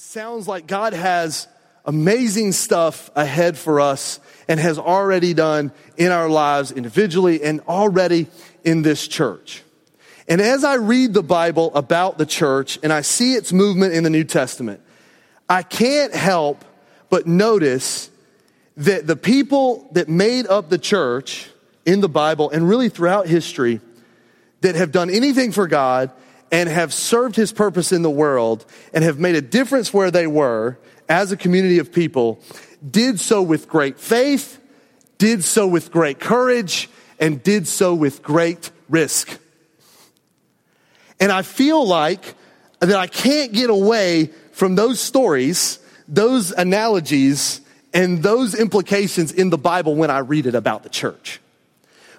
sounds like God has amazing stuff ahead for us and has already done in our lives individually and already in this church. And as I read the Bible about the church and I see its movement in the New Testament, I can't help but notice that the people that made up the church in the Bible and really throughout history that have done anything for God and have served his purpose in the world and have made a difference where they were as a community of people did so with great faith, did so with great courage, and did so with great risk. And I feel like that I can't get away from those stories, those analogies, and those implications in the Bible when I read it about the church.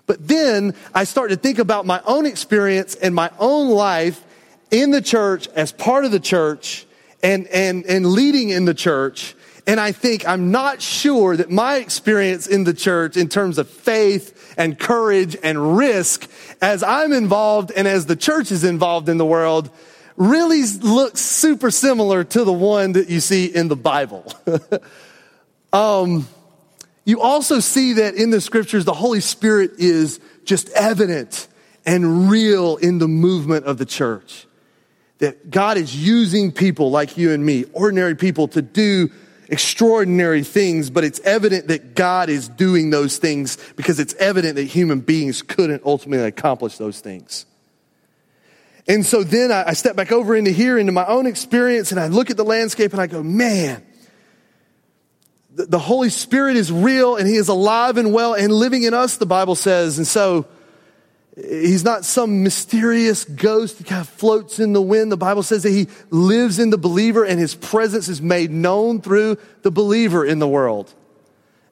But then I start to think about my own experience and my own life in the church as part of the church and, and, and leading in the church. And I think I'm not sure that my experience in the church in terms of faith and courage and risk as I'm involved and as the church is involved in the world really looks super similar to the one that you see in the Bible. um, you also see that in the scriptures, the Holy Spirit is just evident and real in the movement of the church. That God is using people like you and me, ordinary people, to do extraordinary things, but it's evident that God is doing those things because it's evident that human beings couldn't ultimately accomplish those things. And so then I, step back over into here, into my own experience, and I look at the landscape and I go, man, the Holy Spirit is real and He is alive and well and living in us, the Bible says. And so He's not some mysterious ghost that kind of floats in the wind. The Bible says that He lives in the believer and His presence is made known through the believer in the world.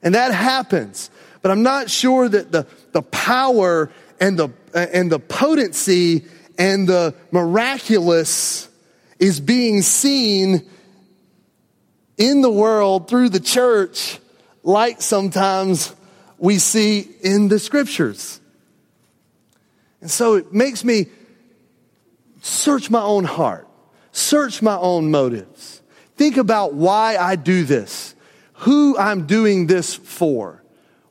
And that happens. But I'm not sure that the, the power and the, and the potency and the miraculous is being seen in the world through the church like sometimes we see in the scriptures. And so it makes me search my own heart, search my own motives, think about why I do this, who I'm doing this for,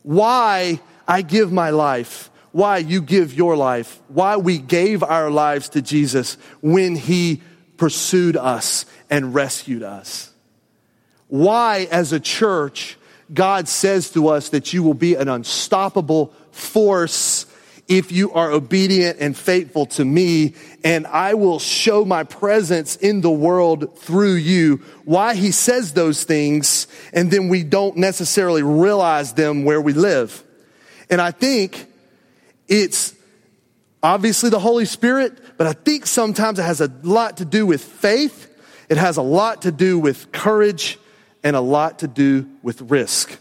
why I give my life, why you give your life, why we gave our lives to Jesus when he pursued us and rescued us why, as a church, God says to us that you will be an unstoppable force if you are obedient and faithful to me, and I will show my presence in the world through you. Why he says those things, and then we don't necessarily realize them where we live. And I think it's obviously the Holy Spirit, but I think sometimes it has a lot to do with faith. It has a lot to do with courage and a lot to do with risk.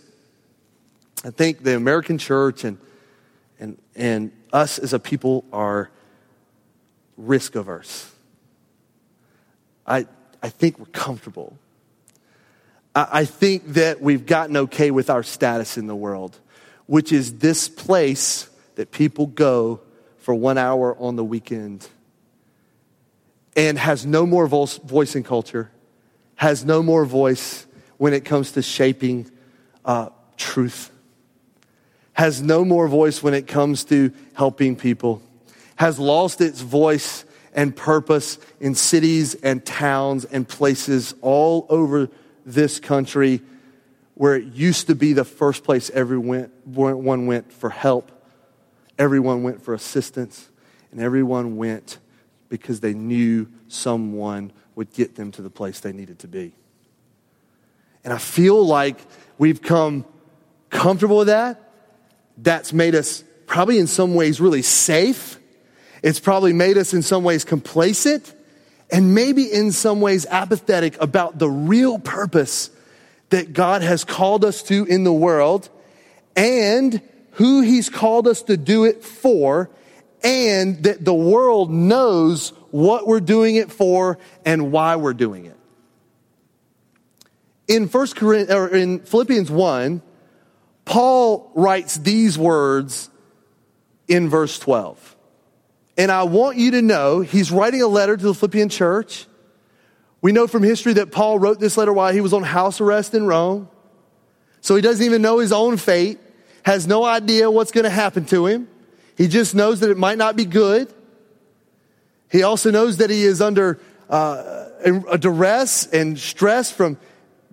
I think the American church and, and, and us as a people are risk averse. I, I think we're comfortable. I, I think that we've gotten okay with our status in the world, which is this place that people go for one hour on the weekend and has no more voice, voice in culture, has no more voice when it comes to shaping uh, truth, has no more voice when it comes to helping people, has lost its voice and purpose in cities and towns and places all over this country where it used to be the first place everyone went for help, everyone went for assistance, and everyone went because they knew someone would get them to the place they needed to be. And I feel like we've come comfortable with that. That's made us probably in some ways really safe. It's probably made us in some ways complacent and maybe in some ways apathetic about the real purpose that God has called us to in the world and who he's called us to do it for and that the world knows what we're doing it for and why we're doing it in First Corinthians, or in Philippians 1, Paul writes these words in verse 12. And I want you to know he's writing a letter to the Philippian church We know from history that Paul wrote this letter while he was on house arrest in Rome. So he doesn't even know his own fate, has no idea what's going to happen to him. He just knows that it might not be good. He also knows that he is under uh, a duress and stress from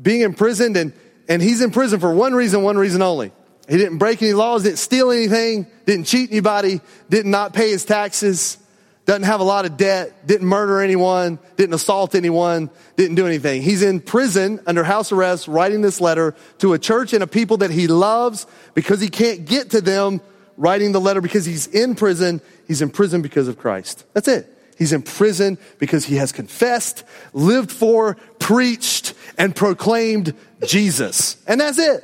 being imprisoned, and, and he's in prison for one reason, one reason only. He didn't break any laws, didn't steal anything, didn't cheat anybody, did not not pay his taxes, doesn't have a lot of debt, didn't murder anyone, didn't assault anyone, didn't do anything. He's in prison under house arrest writing this letter to a church and a people that he loves because he can't get to them writing the letter because he's in prison. He's in prison because of Christ. That's it. He's in prison because he has confessed, lived for, preached, and proclaimed Jesus. And that's it.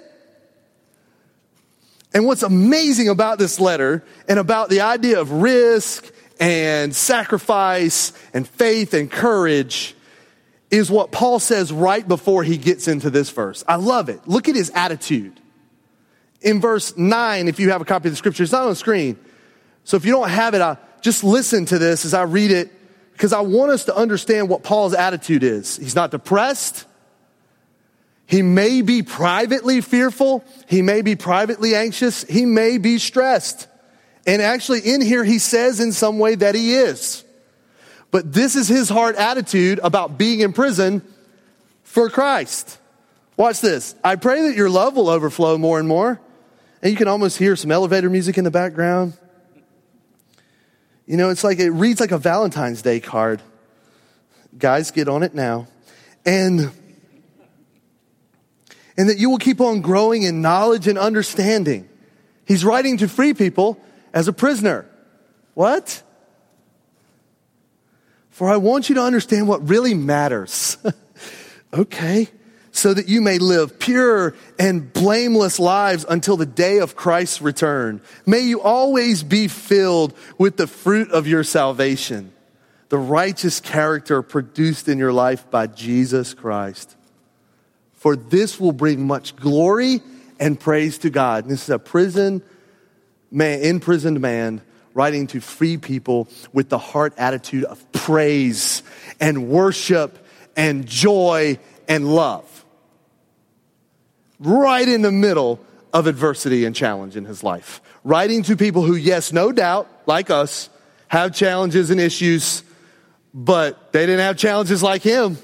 And what's amazing about this letter and about the idea of risk and sacrifice and faith and courage is what Paul says right before he gets into this verse. I love it. Look at his attitude. In verse 9, if you have a copy of the scripture, it's not on the screen. So if you don't have it, I, just listen to this as I read it because I want us to understand what Paul's attitude is. He's not depressed. He may be privately fearful. He may be privately anxious. He may be stressed. And actually, in here, he says in some way that he is. But this is his heart attitude about being in prison for Christ. Watch this. I pray that your love will overflow more and more. And you can almost hear some elevator music in the background. You know, it's like it reads like a Valentine's Day card. Guys, get on it now. And and that you will keep on growing in knowledge and understanding. He's writing to free people as a prisoner. What? For I want you to understand what really matters. okay so that you may live pure and blameless lives until the day of Christ's return. May you always be filled with the fruit of your salvation, the righteous character produced in your life by Jesus Christ. For this will bring much glory and praise to God. This is a prison man, imprisoned man writing to free people with the heart attitude of praise and worship and joy and love right in the middle of adversity and challenge in his life. Writing to people who, yes, no doubt, like us, have challenges and issues, but they didn't have challenges like him.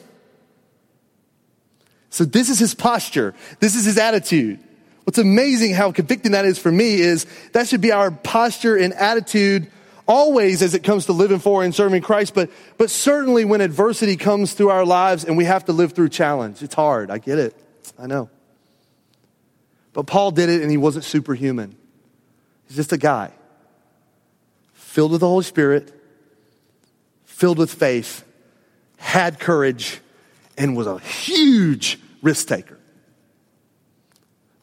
So this is his posture. This is his attitude. What's amazing how convicting that is for me is that should be our posture and attitude always as it comes to living for and serving Christ, but, but certainly when adversity comes through our lives and we have to live through challenge. It's hard. I get it. I know. But Paul did it and he wasn't superhuman. He's just a guy filled with the Holy Spirit, filled with faith, had courage, and was a huge risk taker.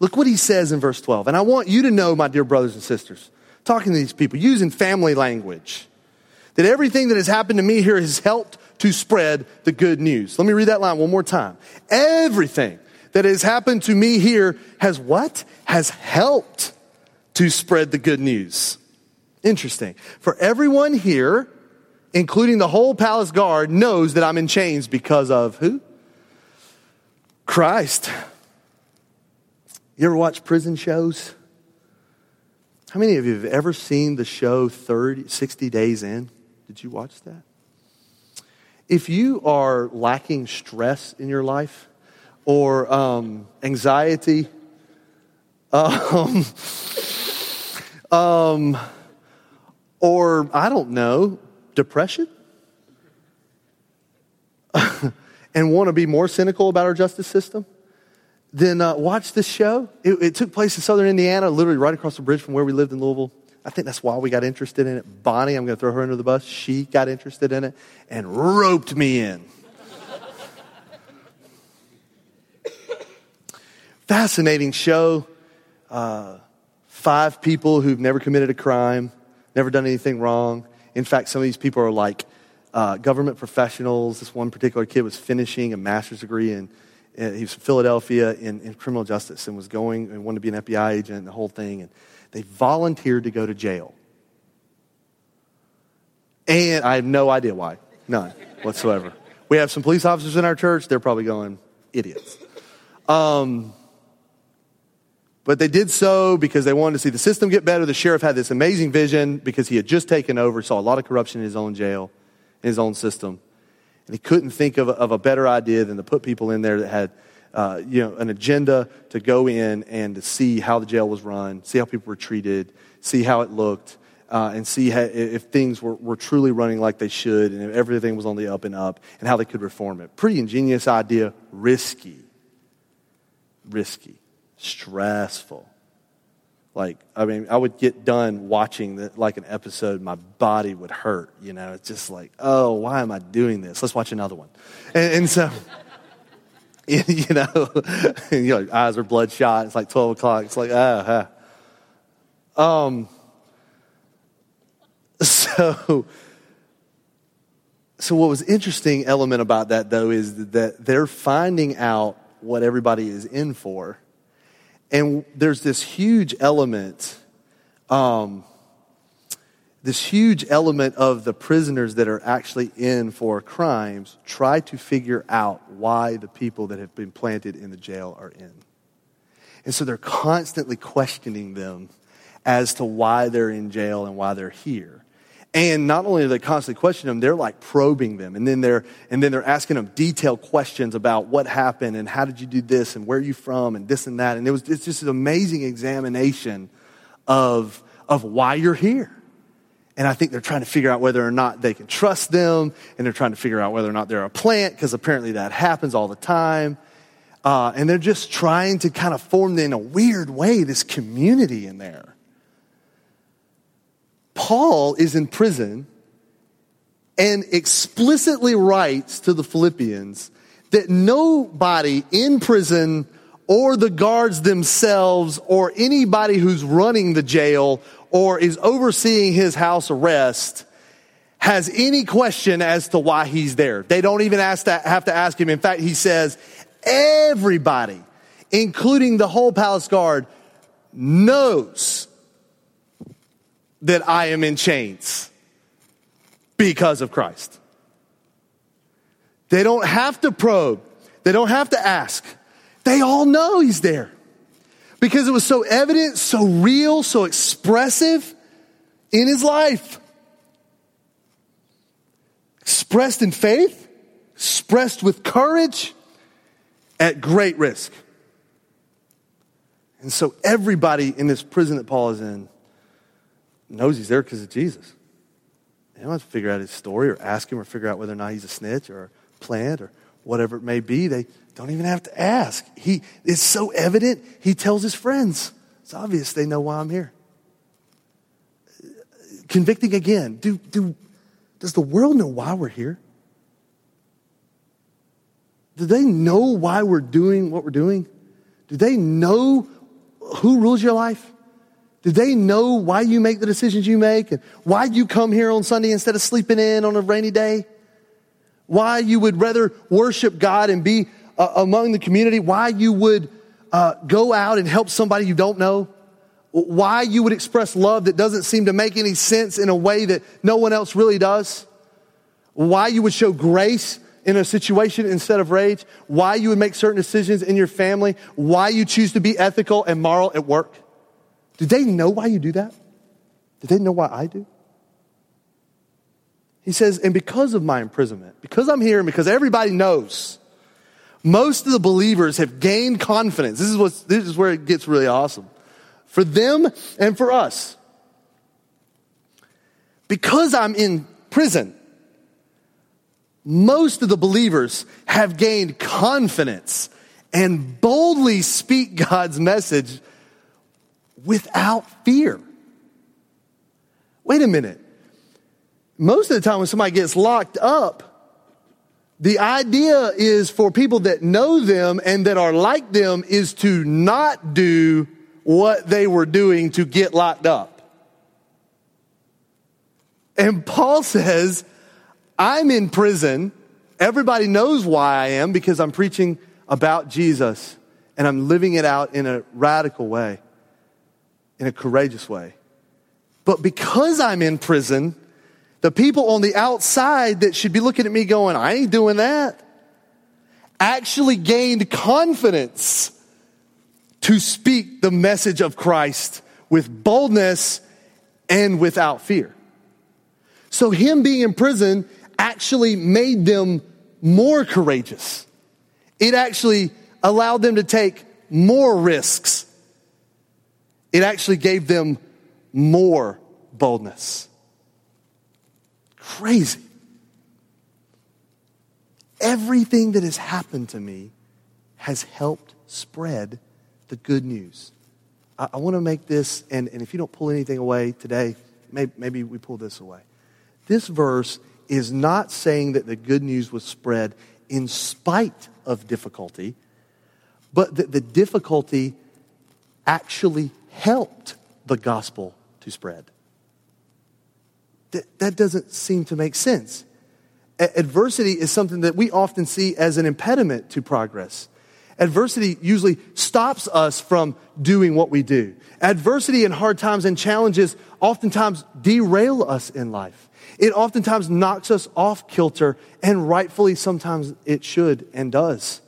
Look what he says in verse 12. And I want you to know, my dear brothers and sisters, talking to these people, using family language, that everything that has happened to me here has helped to spread the good news. Let me read that line one more time. Everything that has happened to me here has what? Has helped to spread the good news. Interesting. For everyone here, including the whole palace guard, knows that I'm in chains because of who? Christ. You ever watch prison shows? How many of you have ever seen the show 30, 60 Days In? Did you watch that? If you are lacking stress in your life, or um, anxiety, um, um, or I don't know, depression, and want to be more cynical about our justice system, then uh, watch this show. It, it, took place in southern Indiana, literally right across the bridge from where we lived in Louisville. I think that's why we got interested in it. Bonnie, I'm going to throw her under the bus. She got interested in it and roped me in. Fascinating show. Uh, five people who've never committed a crime, never done anything wrong. In fact, some of these people are like uh, government professionals. This one particular kid was finishing a master's degree in, in he was from Philadelphia in, in criminal justice and was going and wanted to be an FBI agent and the whole thing. And they volunteered to go to jail. And I have no idea why. None whatsoever we have some police officers in our church. They're probably going, idiots. Um, but they did so because they wanted to see the system get better. The sheriff had this amazing vision because he had just taken over, saw a lot of corruption in his own jail, in his own system. And he couldn't think of a, of a better idea than to put people in there that had uh, you know, an agenda to go in and to see how the jail was run, see how people were treated, see how it looked, uh, and see how, if things were, were truly running like they should and if everything was on the up and up and how they could reform it. Pretty ingenious idea, risky. Risky, stressful. Like, I mean, I would get done watching the, like an episode, my body would hurt. You know, it's just like, oh, why am I doing this? Let's watch another one. And, and so, you know, you know, eyes are bloodshot. It's like 12 o'clock. It's like, ah, ah. Um, so, so what was interesting element about that though is that they're finding out what everybody is in for. And there's this huge element, um, this huge element of the prisoners that are actually in for crimes try to figure out why the people that have been planted in the jail are in. And so they're constantly questioning them as to why they're in jail and why they're here. And not only are they constantly questioning them, they're like probing them. And then they're, and then they're asking them detailed questions about what happened and how did you do this and where are you from and this and that. And it was, it's just an amazing examination of, of why you're here. And I think they're trying to figure out whether or not they can trust them. And they're trying to figure out whether or not they're a plant, because apparently that happens all the time. Uh, and they're just trying to kind of form in a weird way this community in there. Paul is in prison and explicitly writes to the Philippians that nobody in prison or the guards themselves or anybody who's running the jail or is overseeing his house arrest has any question as to why he's there. They don't even ask to, have to ask him. In fact, he says everybody, including the whole palace guard, knows that I am in chains because of Christ. They don't have to probe. They don't have to ask. They all know he's there because it was so evident, so real, so expressive in his life. Expressed in faith, expressed with courage, at great risk. And so everybody in this prison that Paul is in knows he's there because of Jesus. They don't have to figure out his story or ask him or figure out whether or not he's a snitch or a plant or whatever it may be. They don't even have to ask. He is so evident, he tells his friends. It's obvious they know why I'm here. Convicting again. Do, do, does the world know why we're here? Do they know why we're doing what we're doing? Do they know who rules your life? Do they know why you make the decisions you make and why you come here on Sunday instead of sleeping in on a rainy day? Why you would rather worship God and be uh, among the community? Why you would uh, go out and help somebody you don't know? Why you would express love that doesn't seem to make any sense in a way that no one else really does? Why you would show grace in a situation instead of rage? Why you would make certain decisions in your family? Why you choose to be ethical and moral at work? Do they know why you do that? Do they know why I do? He says, and because of my imprisonment, because I'm here and because everybody knows, most of the believers have gained confidence. This is, what, this is where it gets really awesome. For them and for us. Because I'm in prison, most of the believers have gained confidence and boldly speak God's message without fear. Wait a minute. Most of the time when somebody gets locked up, the idea is for people that know them and that are like them is to not do what they were doing to get locked up. And Paul says, I'm in prison. Everybody knows why I am because I'm preaching about Jesus and I'm living it out in a radical way in a courageous way. But because I'm in prison, The people on the outside that should be looking at me going, I ain't doing that, actually gained confidence to speak the message of Christ with boldness and without fear. So, him being in prison actually made them more courageous. It actually allowed them to take more risks. It actually gave them more boldness. Crazy. Everything that has happened to me has helped spread the good news. I, I want to make this, and, and if you don't pull anything away today, maybe, maybe we pull this away. This verse is not saying that the good news was spread in spite of difficulty, but that the difficulty actually helped the gospel to spread. That, that doesn't seem to make sense. A- adversity is something that we often see as an impediment to progress. Adversity usually stops us from doing what we do. Adversity and hard times and challenges oftentimes derail us in life. It oftentimes knocks us off kilter, and rightfully sometimes it should and does.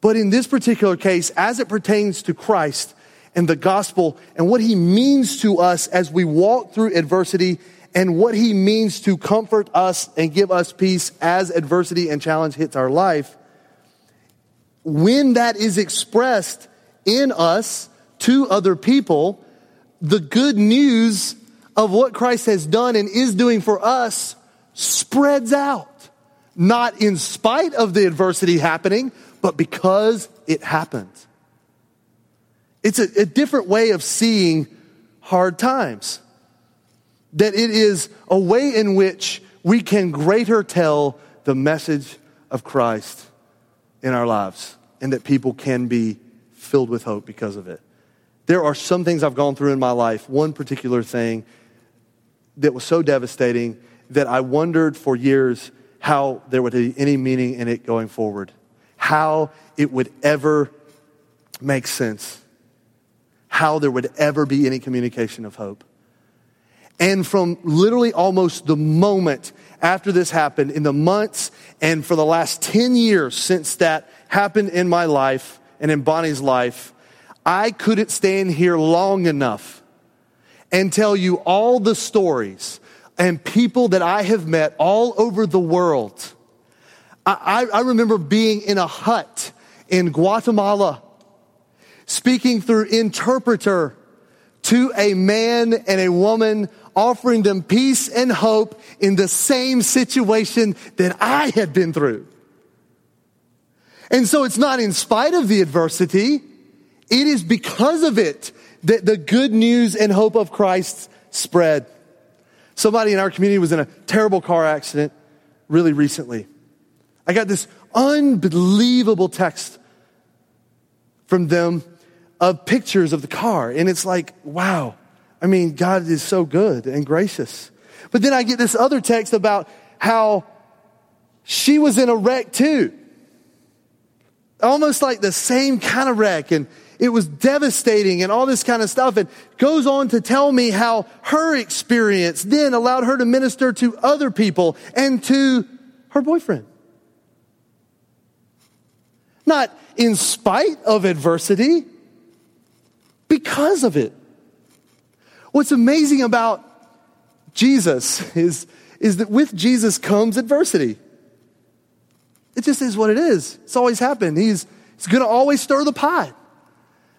But in this particular case, as it pertains to Christ and the gospel and what he means to us as we walk through adversity and what he means to comfort us and give us peace as adversity and challenge hits our life, when that is expressed in us to other people, the good news of what Christ has done and is doing for us spreads out. Not in spite of the adversity happening, but because it happened. It's a, a different way of seeing hard times. That it is a way in which we can greater tell the message of Christ in our lives and that people can be filled with hope because of it. There are some things I've gone through in my life, one particular thing that was so devastating that I wondered for years how there would be any meaning in it going forward, how it would ever make sense, how there would ever be any communication of hope. And from literally almost the moment after this happened, in the months and for the last 10 years since that happened in my life and in Bonnie's life, I couldn't stand here long enough and tell you all the stories and people that I have met all over the world. I, I, remember being in a hut in Guatemala, speaking through interpreter to a man and a woman, offering them peace and hope in the same situation that I had been through. And so it's not in spite of the adversity, it is because of it that the good news and hope of Christ spread. Somebody in our community was in a terrible car accident really recently. I got this unbelievable text from them of pictures of the car. And it's like, wow. I mean, God is so good and gracious. But then I get this other text about how she was in a wreck too almost like the same kind of wreck and it was devastating and all this kind of stuff and goes on to tell me how her experience then allowed her to minister to other people and to her boyfriend. Not in spite of adversity, because of it. What's amazing about Jesus is, is that with Jesus comes adversity. It just is what it is. It's always happened. He's, he's going to always stir the pot.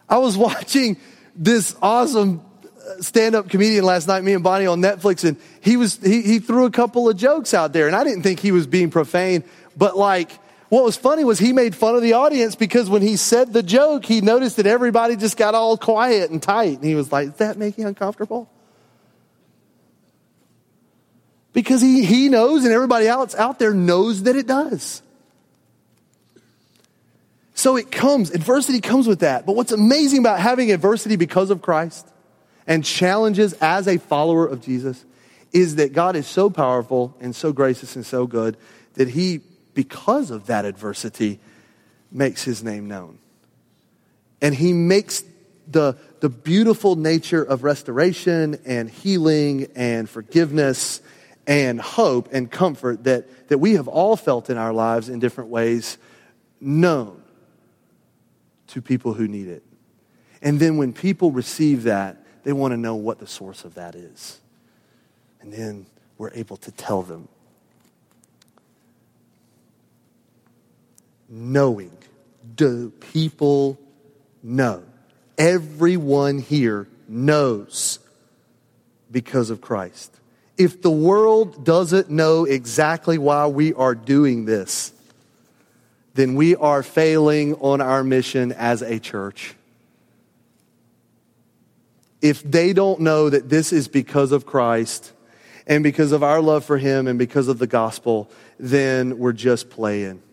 I was watching this awesome uh, stand-up comedian last night, me and Bonnie on Netflix, and he was he, he threw a couple of jokes out there, and I didn't think he was being profane, but like what was funny was he made fun of the audience because when he said the joke, he noticed that everybody just got all quiet and tight, and he was like, "Does that make you uncomfortable?" Because he he knows, and everybody else out there knows that it does. So it comes, adversity comes with that. But what's amazing about having adversity because of Christ and challenges as a follower of Jesus is that God is so powerful and so gracious and so good that He, because of that adversity, makes His name known. And He makes the, the beautiful nature of restoration and healing and forgiveness and hope and comfort that, that we have all felt in our lives in different ways known to people who need it. And then when people receive that, they want to know what the source of that is. And then we're able to tell them. Knowing. Do people know? Everyone here knows because of Christ. If the world doesn't know exactly why we are doing this, then we are failing on our mission as a church. If they don't know that this is because of Christ and because of our love for Him and because of the gospel, then we're just playing.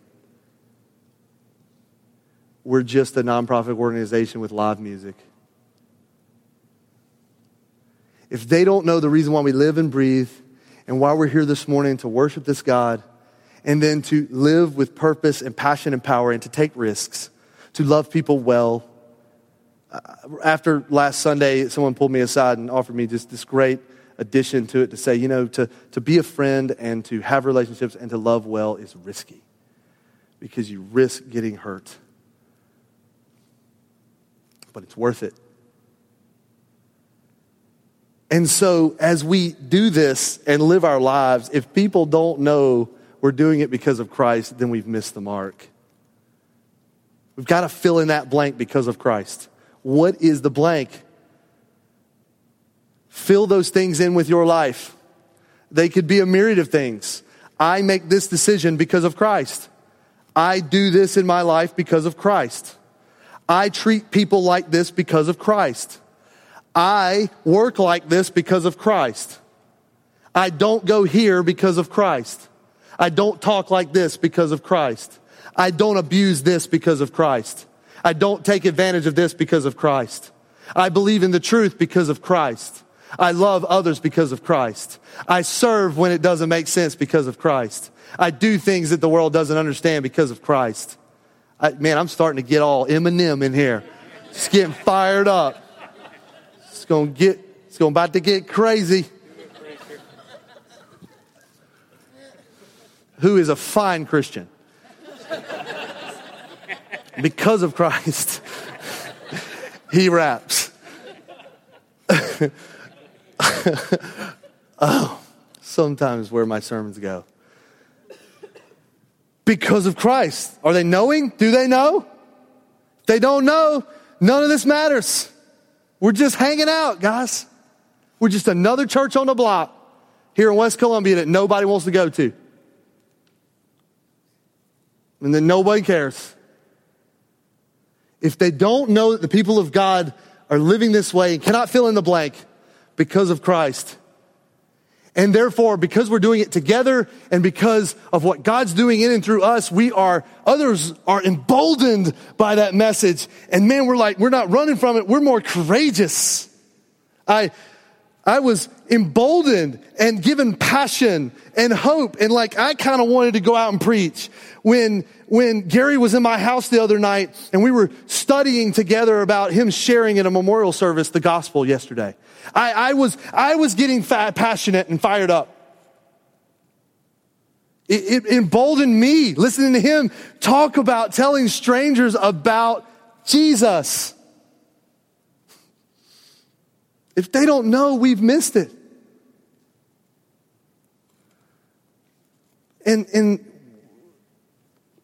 We're just a nonprofit organization with live music. If they don't know the reason why we live and breathe and why we're here this morning to worship this God, and then to live with purpose and passion and power and to take risks, to love people well. Uh, after last Sunday, someone pulled me aside and offered me just this great addition to it to say, you know, to, to be a friend and to have relationships and to love well is risky because you risk getting hurt. But it's worth it. And so, as we do this and live our lives, if people don't know we're doing it because of Christ, then we've missed the mark. We've got to fill in that blank because of Christ. What is the blank? Fill those things in with your life. They could be a myriad of things. I make this decision because of Christ. I do this in my life because of Christ. I treat people like this because of Christ. I work like this because of Christ. I don't go here because of Christ. I don't talk like this because of Christ. I don't abuse this because of Christ. I don't take advantage of this because of Christ. I believe in the truth because of Christ. I love others because of Christ. I serve when it doesn't make sense because of Christ. I do things that the world doesn't understand because of Christ. I, man, I'm starting to get all Eminem in here. Just getting fired up. It's gonna get, it's going about to get crazy. who is a fine Christian. because of Christ, he raps. oh, sometimes where my sermons go. Because of Christ. Are they knowing? Do they know? If they don't know, none of this matters. We're just hanging out, guys. We're just another church on the block here in West Columbia that nobody wants to go to and then nobody cares. If they don't know that the people of God are living this way and cannot fill in the blank because of Christ, and therefore, because we're doing it together and because of what God's doing in and through us, we are, others are emboldened by that message. And man, we're like, we're not running from it. We're more courageous. I, I was emboldened and given passion and hope. And like, I kind of wanted to go out and preach when, when Gary was in my house the other night and we were studying together about him sharing in a memorial service the gospel yesterday. I, I was, I was getting fat, passionate and fired up. It, it emboldened me listening to him talk about telling strangers about Jesus. If they don't know, we've missed it. And, and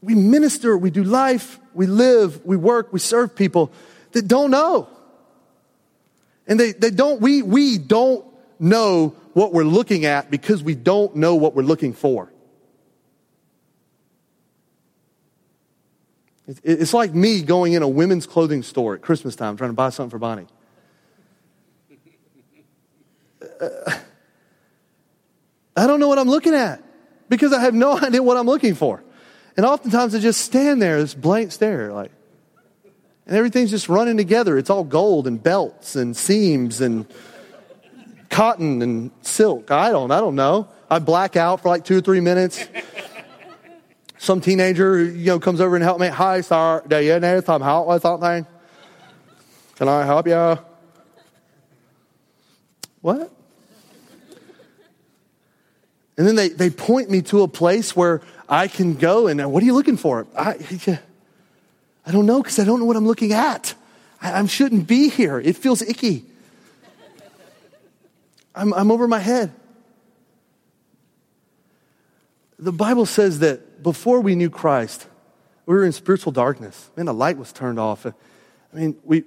we minister, we do life, we live, we work, we serve people that don't know. And they, they don't, we, we don't know what we're looking at because we don't know what we're looking for. It's like me going in a women's clothing store at Christmas time trying to buy something for Bonnie. I don't know what I'm looking at because I have no idea what I'm looking for. And oftentimes I just stand there, this blank stare, like, and everything's just running together. It's all gold and belts and seams and cotton and silk. I don't, I don't know. I black out for like two or three minutes. Some teenager, you know, comes over and help me. Hi, sir. Do you need some help with something? Can I help you? What? And then they, they point me to a place where I can go and what are you looking for? I, I don't know because I don't know what I'm looking at. I, I shouldn't be here. It feels icky. I'm, I'm over my head. The Bible says that before we knew Christ, we were in spiritual darkness. Man, the light was turned off. I mean, we,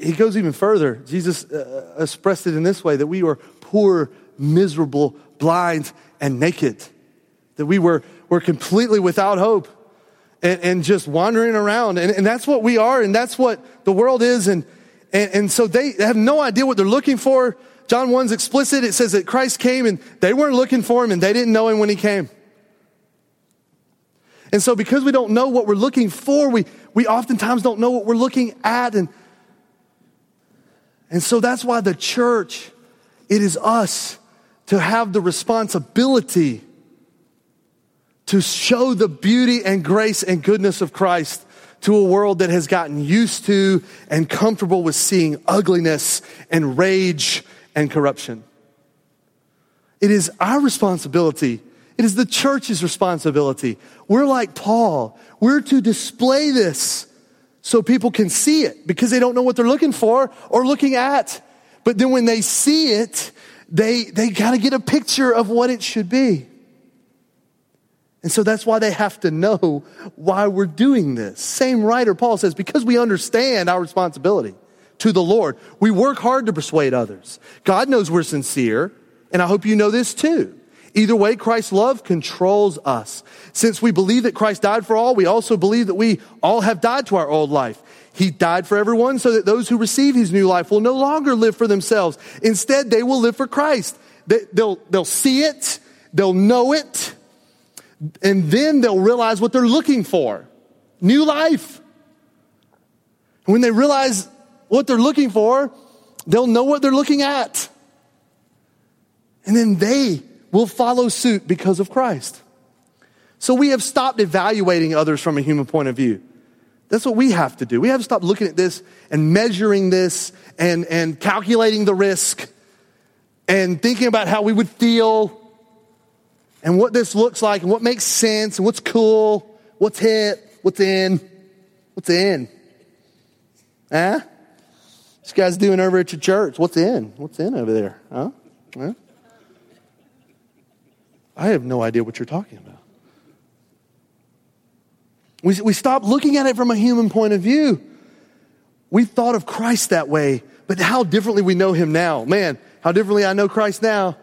he goes even further. Jesus uh, expressed it in this way that we were poor, miserable, blind, and naked. That we were, were completely without hope and, and just wandering around. And, and, that's what we are, and that's what the world is. And, and, and so they have no idea what they're looking for. John 1's explicit. It says that Christ came and they weren't looking for him and they didn't know him when he came. And so because we don't know what we're looking for, we, we oftentimes don't know what we're looking at. And, and so that's why the church, it is us to have the responsibility to show the beauty and grace and goodness of Christ to a world that has gotten used to and comfortable with seeing ugliness and rage and corruption. It is our responsibility. It is the church's responsibility. We're like Paul. We're to display this so people can see it because they don't know what they're looking for or looking at. But then when they see it, they, they got to get a picture of what it should be. And so that's why they have to know why we're doing this. Same writer, Paul says, because we understand our responsibility to the Lord, we work hard to persuade others. God knows we're sincere, and I hope you know this too. Either way, Christ's love controls us. Since we believe that Christ died for all, we also believe that we all have died to our old life. He died for everyone so that those who receive his new life will no longer live for themselves. Instead, they will live for Christ. They, will they'll see it, they'll know it, and then they'll realize what they're looking for new life. When they realize what they're looking for, they'll know what they're looking at. And then they will follow suit because of Christ. So we have stopped evaluating others from a human point of view. That's what we have to do. We have to stop looking at this and measuring this and, and calculating the risk and thinking about how we would feel and what this looks like and what makes sense and what's cool, what's hit, what's in, what's in. Huh? This guy's doing over at your church. What's in? What's in over there? Huh? huh? I have no idea what you're talking about. We, we stop looking at it from a human point of view. We thought of Christ that way, but how differently we know him now. Man, how differently I know Christ now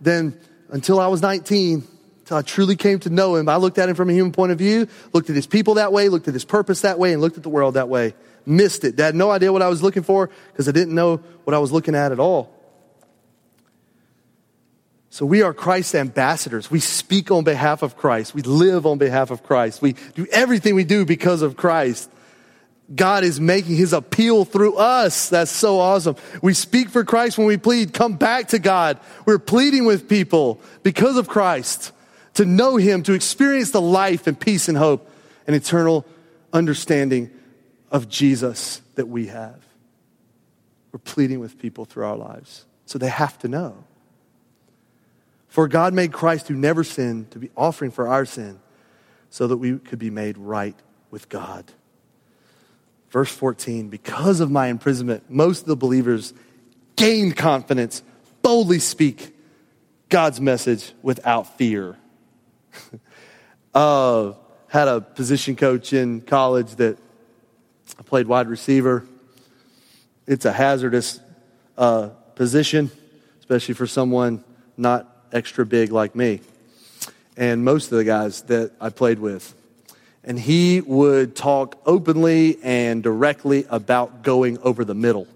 than until I was 19, until I truly came to know him. I looked at him from a human point of view, looked at his people that way, looked at his purpose that way, and looked at the world that way. Missed it. I had no idea what I was looking for because I didn't know what I was looking at at all. So we are Christ's ambassadors. We speak on behalf of Christ. We live on behalf of Christ. We do everything we do because of Christ. God is making his appeal through us. That's so awesome. We speak for Christ when we plead, come back to God. We're pleading with people because of Christ to know him, to experience the life and peace and hope and eternal understanding of Jesus that we have. We're pleading with people through our lives. So they have to know. For God made Christ who never sinned to be offering for our sin so that we could be made right with God. Verse 14, because of my imprisonment, most of the believers gained confidence, boldly speak God's message without fear. uh, had a position coach in college that I played wide receiver. It's a hazardous uh, position, especially for someone not extra big like me. And most of the guys that I played with and he would talk openly and directly about going over the middle.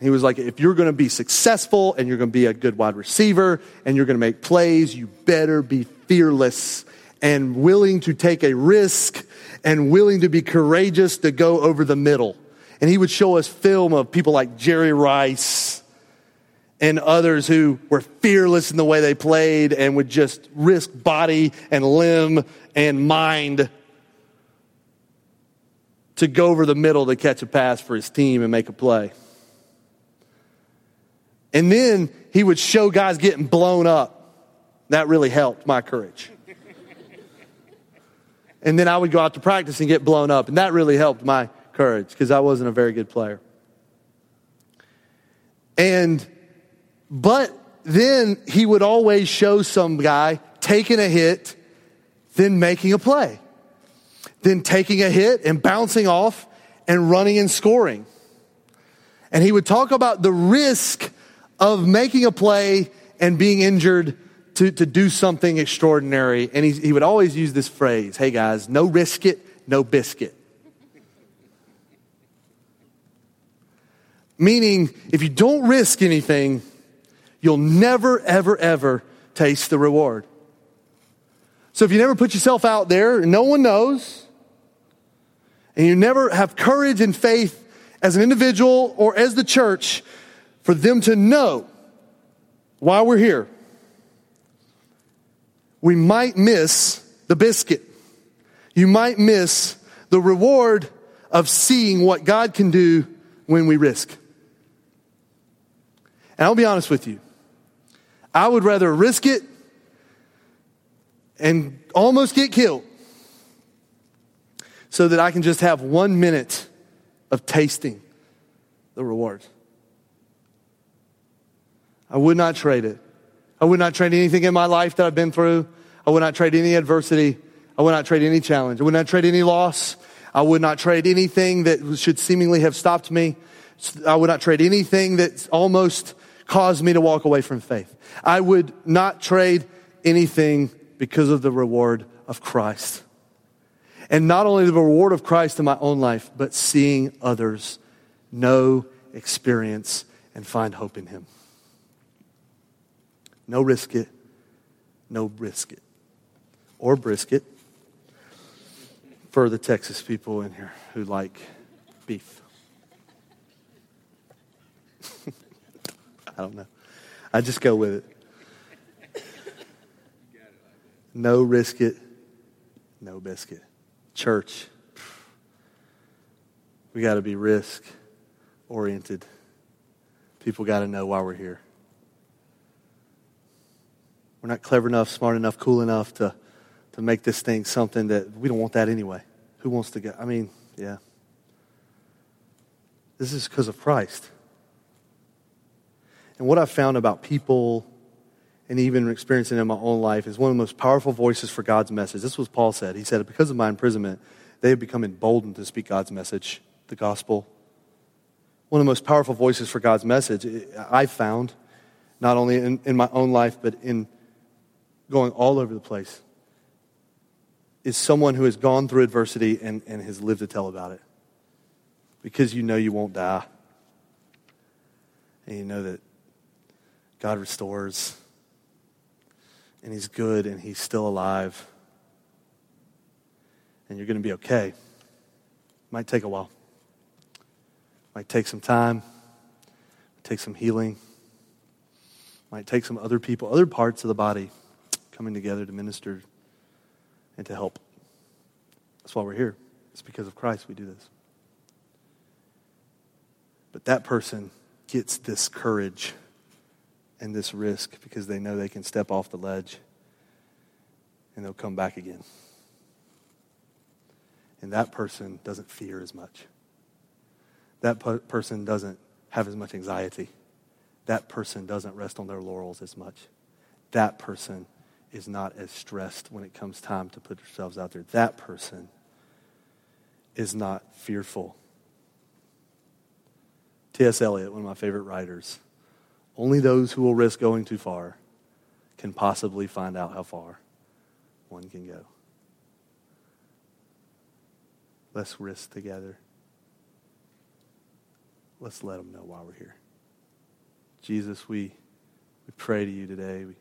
He was like, if you're going to be successful and you're going to be a good wide receiver and you're going to make plays, you better be fearless and willing to take a risk and willing to be courageous to go over the middle. And he would show us film of people like Jerry Rice and others who were fearless in the way they played and would just risk body and limb and mind to go over the middle to catch a pass for his team and make a play. And then he would show guys getting blown up. That really helped my courage. and then I would go out to practice and get blown up. And that really helped my courage because I wasn't a very good player. And, but then he would always show some guy taking a hit, then making a play, then taking a hit and bouncing off and running and scoring. And he would talk about the risk of making a play and being injured to, to do something extraordinary. And he, he would always use this phrase hey guys, no risk it, no biscuit. Meaning, if you don't risk anything, you'll never, ever, ever taste the reward. So if you never put yourself out there no one knows, and you never have courage and faith as an individual or as the church for them to know why we're here, we might miss the biscuit. You might miss the reward of seeing what God can do when we risk. And I'll be honest with you. I would rather risk it and almost get killed so that I can just have one minute of tasting the reward. I would not trade it. I would not trade anything in my life that I've been through. I would not trade any adversity. I would not trade any challenge. I would not trade any loss. I would not trade anything that should seemingly have stopped me. I would not trade anything that almost caused me to walk away from faith. I would not trade anything because of the reward of Christ. And not only the reward of Christ in my own life, but seeing others know, experience, and find hope in Him. No risk it, no brisket. Or brisket for the Texas people in here who like beef. I don't know. I just go with it. No risk it, no biscuit. Church, we got to be risk oriented. People got to know why we're here. We're not clever enough, smart enough, cool enough to, to make this thing something that we don't want that anyway. Who wants to go? I mean, yeah. This is because of Christ. And what I've found about people and even experiencing in my own life is one of the most powerful voices for God's message. This was Paul said. He said, Because of my imprisonment, they have become emboldened to speak God's message, the gospel. One of the most powerful voices for God's message eh, I've found, not only in, in my own life, but in going all over the place, is someone who has gone through adversity and, and has lived to tell about it. Because you know you won't die. And you know that God restores, and He's good, and He's still alive, and you're going to be okay. Might take a while, might take some time, take some healing, might take some other people, other parts of the body coming together to minister and to help. That's why we're here. It's because of Christ we do this. But that person gets this courage and this risk because they know they can step off the ledge and they'll come back again. And that person doesn't fear as much. That person doesn't have as much anxiety. That person doesn't rest on their laurels as much. That person is not as stressed when it comes time to put themselves out there. That person is not fearful. T.S. Eliot, one of my favorite writers, only those who will risk going too far can possibly find out how far one can go. Let's risk together. Let's let them know why we're here. Jesus, we, we pray to you today. We,